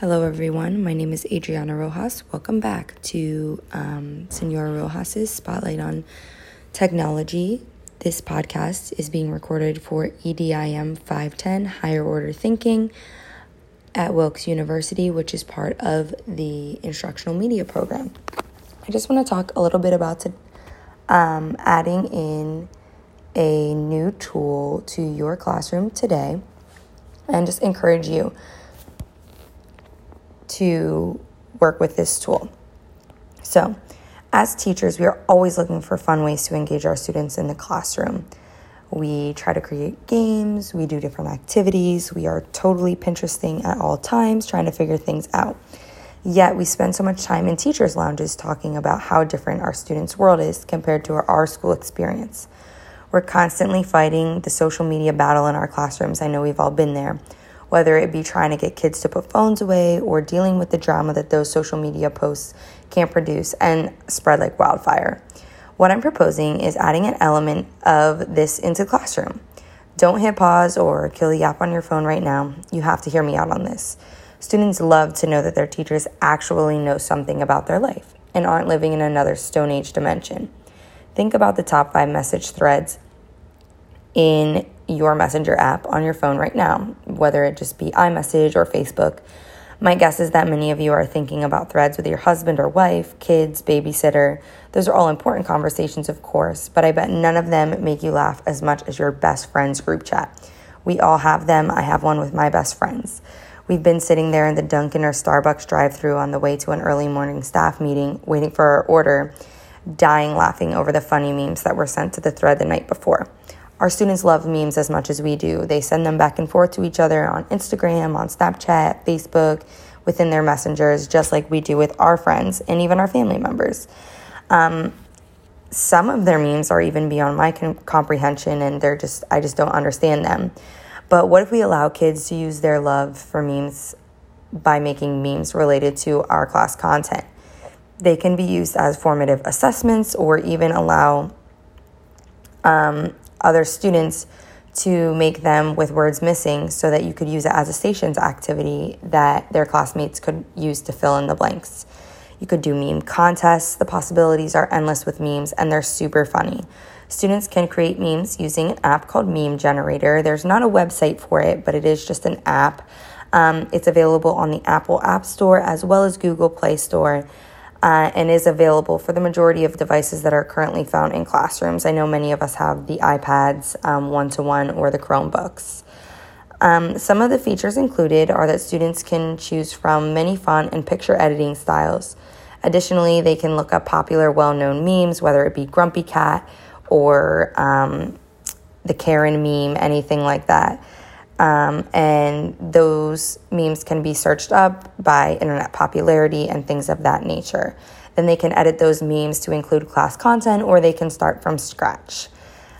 Hello, everyone. My name is Adriana Rojas. Welcome back to um, Senora Rojas's Spotlight on Technology. This podcast is being recorded for EDIM 510 Higher Order Thinking at Wilkes University, which is part of the instructional media program. I just want to talk a little bit about to, um, adding in a new tool to your classroom today and just encourage you to work with this tool. So, as teachers, we are always looking for fun ways to engage our students in the classroom. We try to create games, we do different activities, we are totally Pinteresting at all times, trying to figure things out. Yet we spend so much time in teachers' lounges talking about how different our students' world is compared to our, school experience. We're constantly fighting the social media battle in our classrooms. I know we've all been there whether it be trying to get kids to put phones away or dealing with the drama that those social media posts can produce and spread like wildfire. What I'm proposing is adding an element of this into classroom. Don't hit pause or kill the app on your phone right now. You have to hear me out on this. Students love to know that their teachers actually know something about their life and aren't living in another Stone Age dimension. Think about the top five message threads in your Messenger app on your phone right now, whether it just be iMessage or Facebook. My guess is that many of you are thinking about threads with your husband or wife, kids, babysitter. Those are all important conversations, of course, but I bet none of them make you laugh as much as your best friend's group chat. We all have them. I have one with my best friends. We've been sitting there in the Dunkin' or Starbucks drive through on the way to an early morning staff meeting, waiting for our order, dying laughing over the funny memes that were sent to the thread the night before. Our students love memes as much as we do. They send them back and forth to each other on Instagram, on Snapchat, Facebook, within their messengers, just like we do with our friends and even our family members. Um, some of their memes are even beyond my com- comprehension, and they're just, I just don't understand them. But what if we allow kids to use their love for memes by making memes related to our class content? They can be used as formative assessments or even allow um, other students to make them with words missing so that you could use it as a stations activity that their classmates could use to fill in the blanks. You could do meme contests. The possibilities are endless with memes and they're super funny. Students can create memes using an app called Meme Generator. There's not a website for it, but it is just an app. Um, it's available on the Apple App Store as well as Google Play Store uh, and is available for the majority of devices that are currently found in classrooms. I know many of us have the iPads one to one or the Chromebooks. Um, some of the features included are that students can choose from many font and picture editing styles. Additionally, they can look up popular, well known memes, whether it be Grumpy Cat or um, the Karen meme, anything like that. Um, and those memes can be searched up by internet popularity and things of that nature. Then they can edit those memes to include class content or they can start from scratch.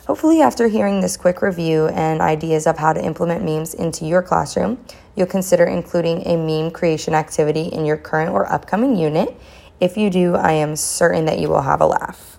Hopefully, after hearing this quick review and ideas of how to implement memes into your classroom, you'll consider including a meme creation activity in your current or upcoming unit. If you do, I am certain that you will have a laugh.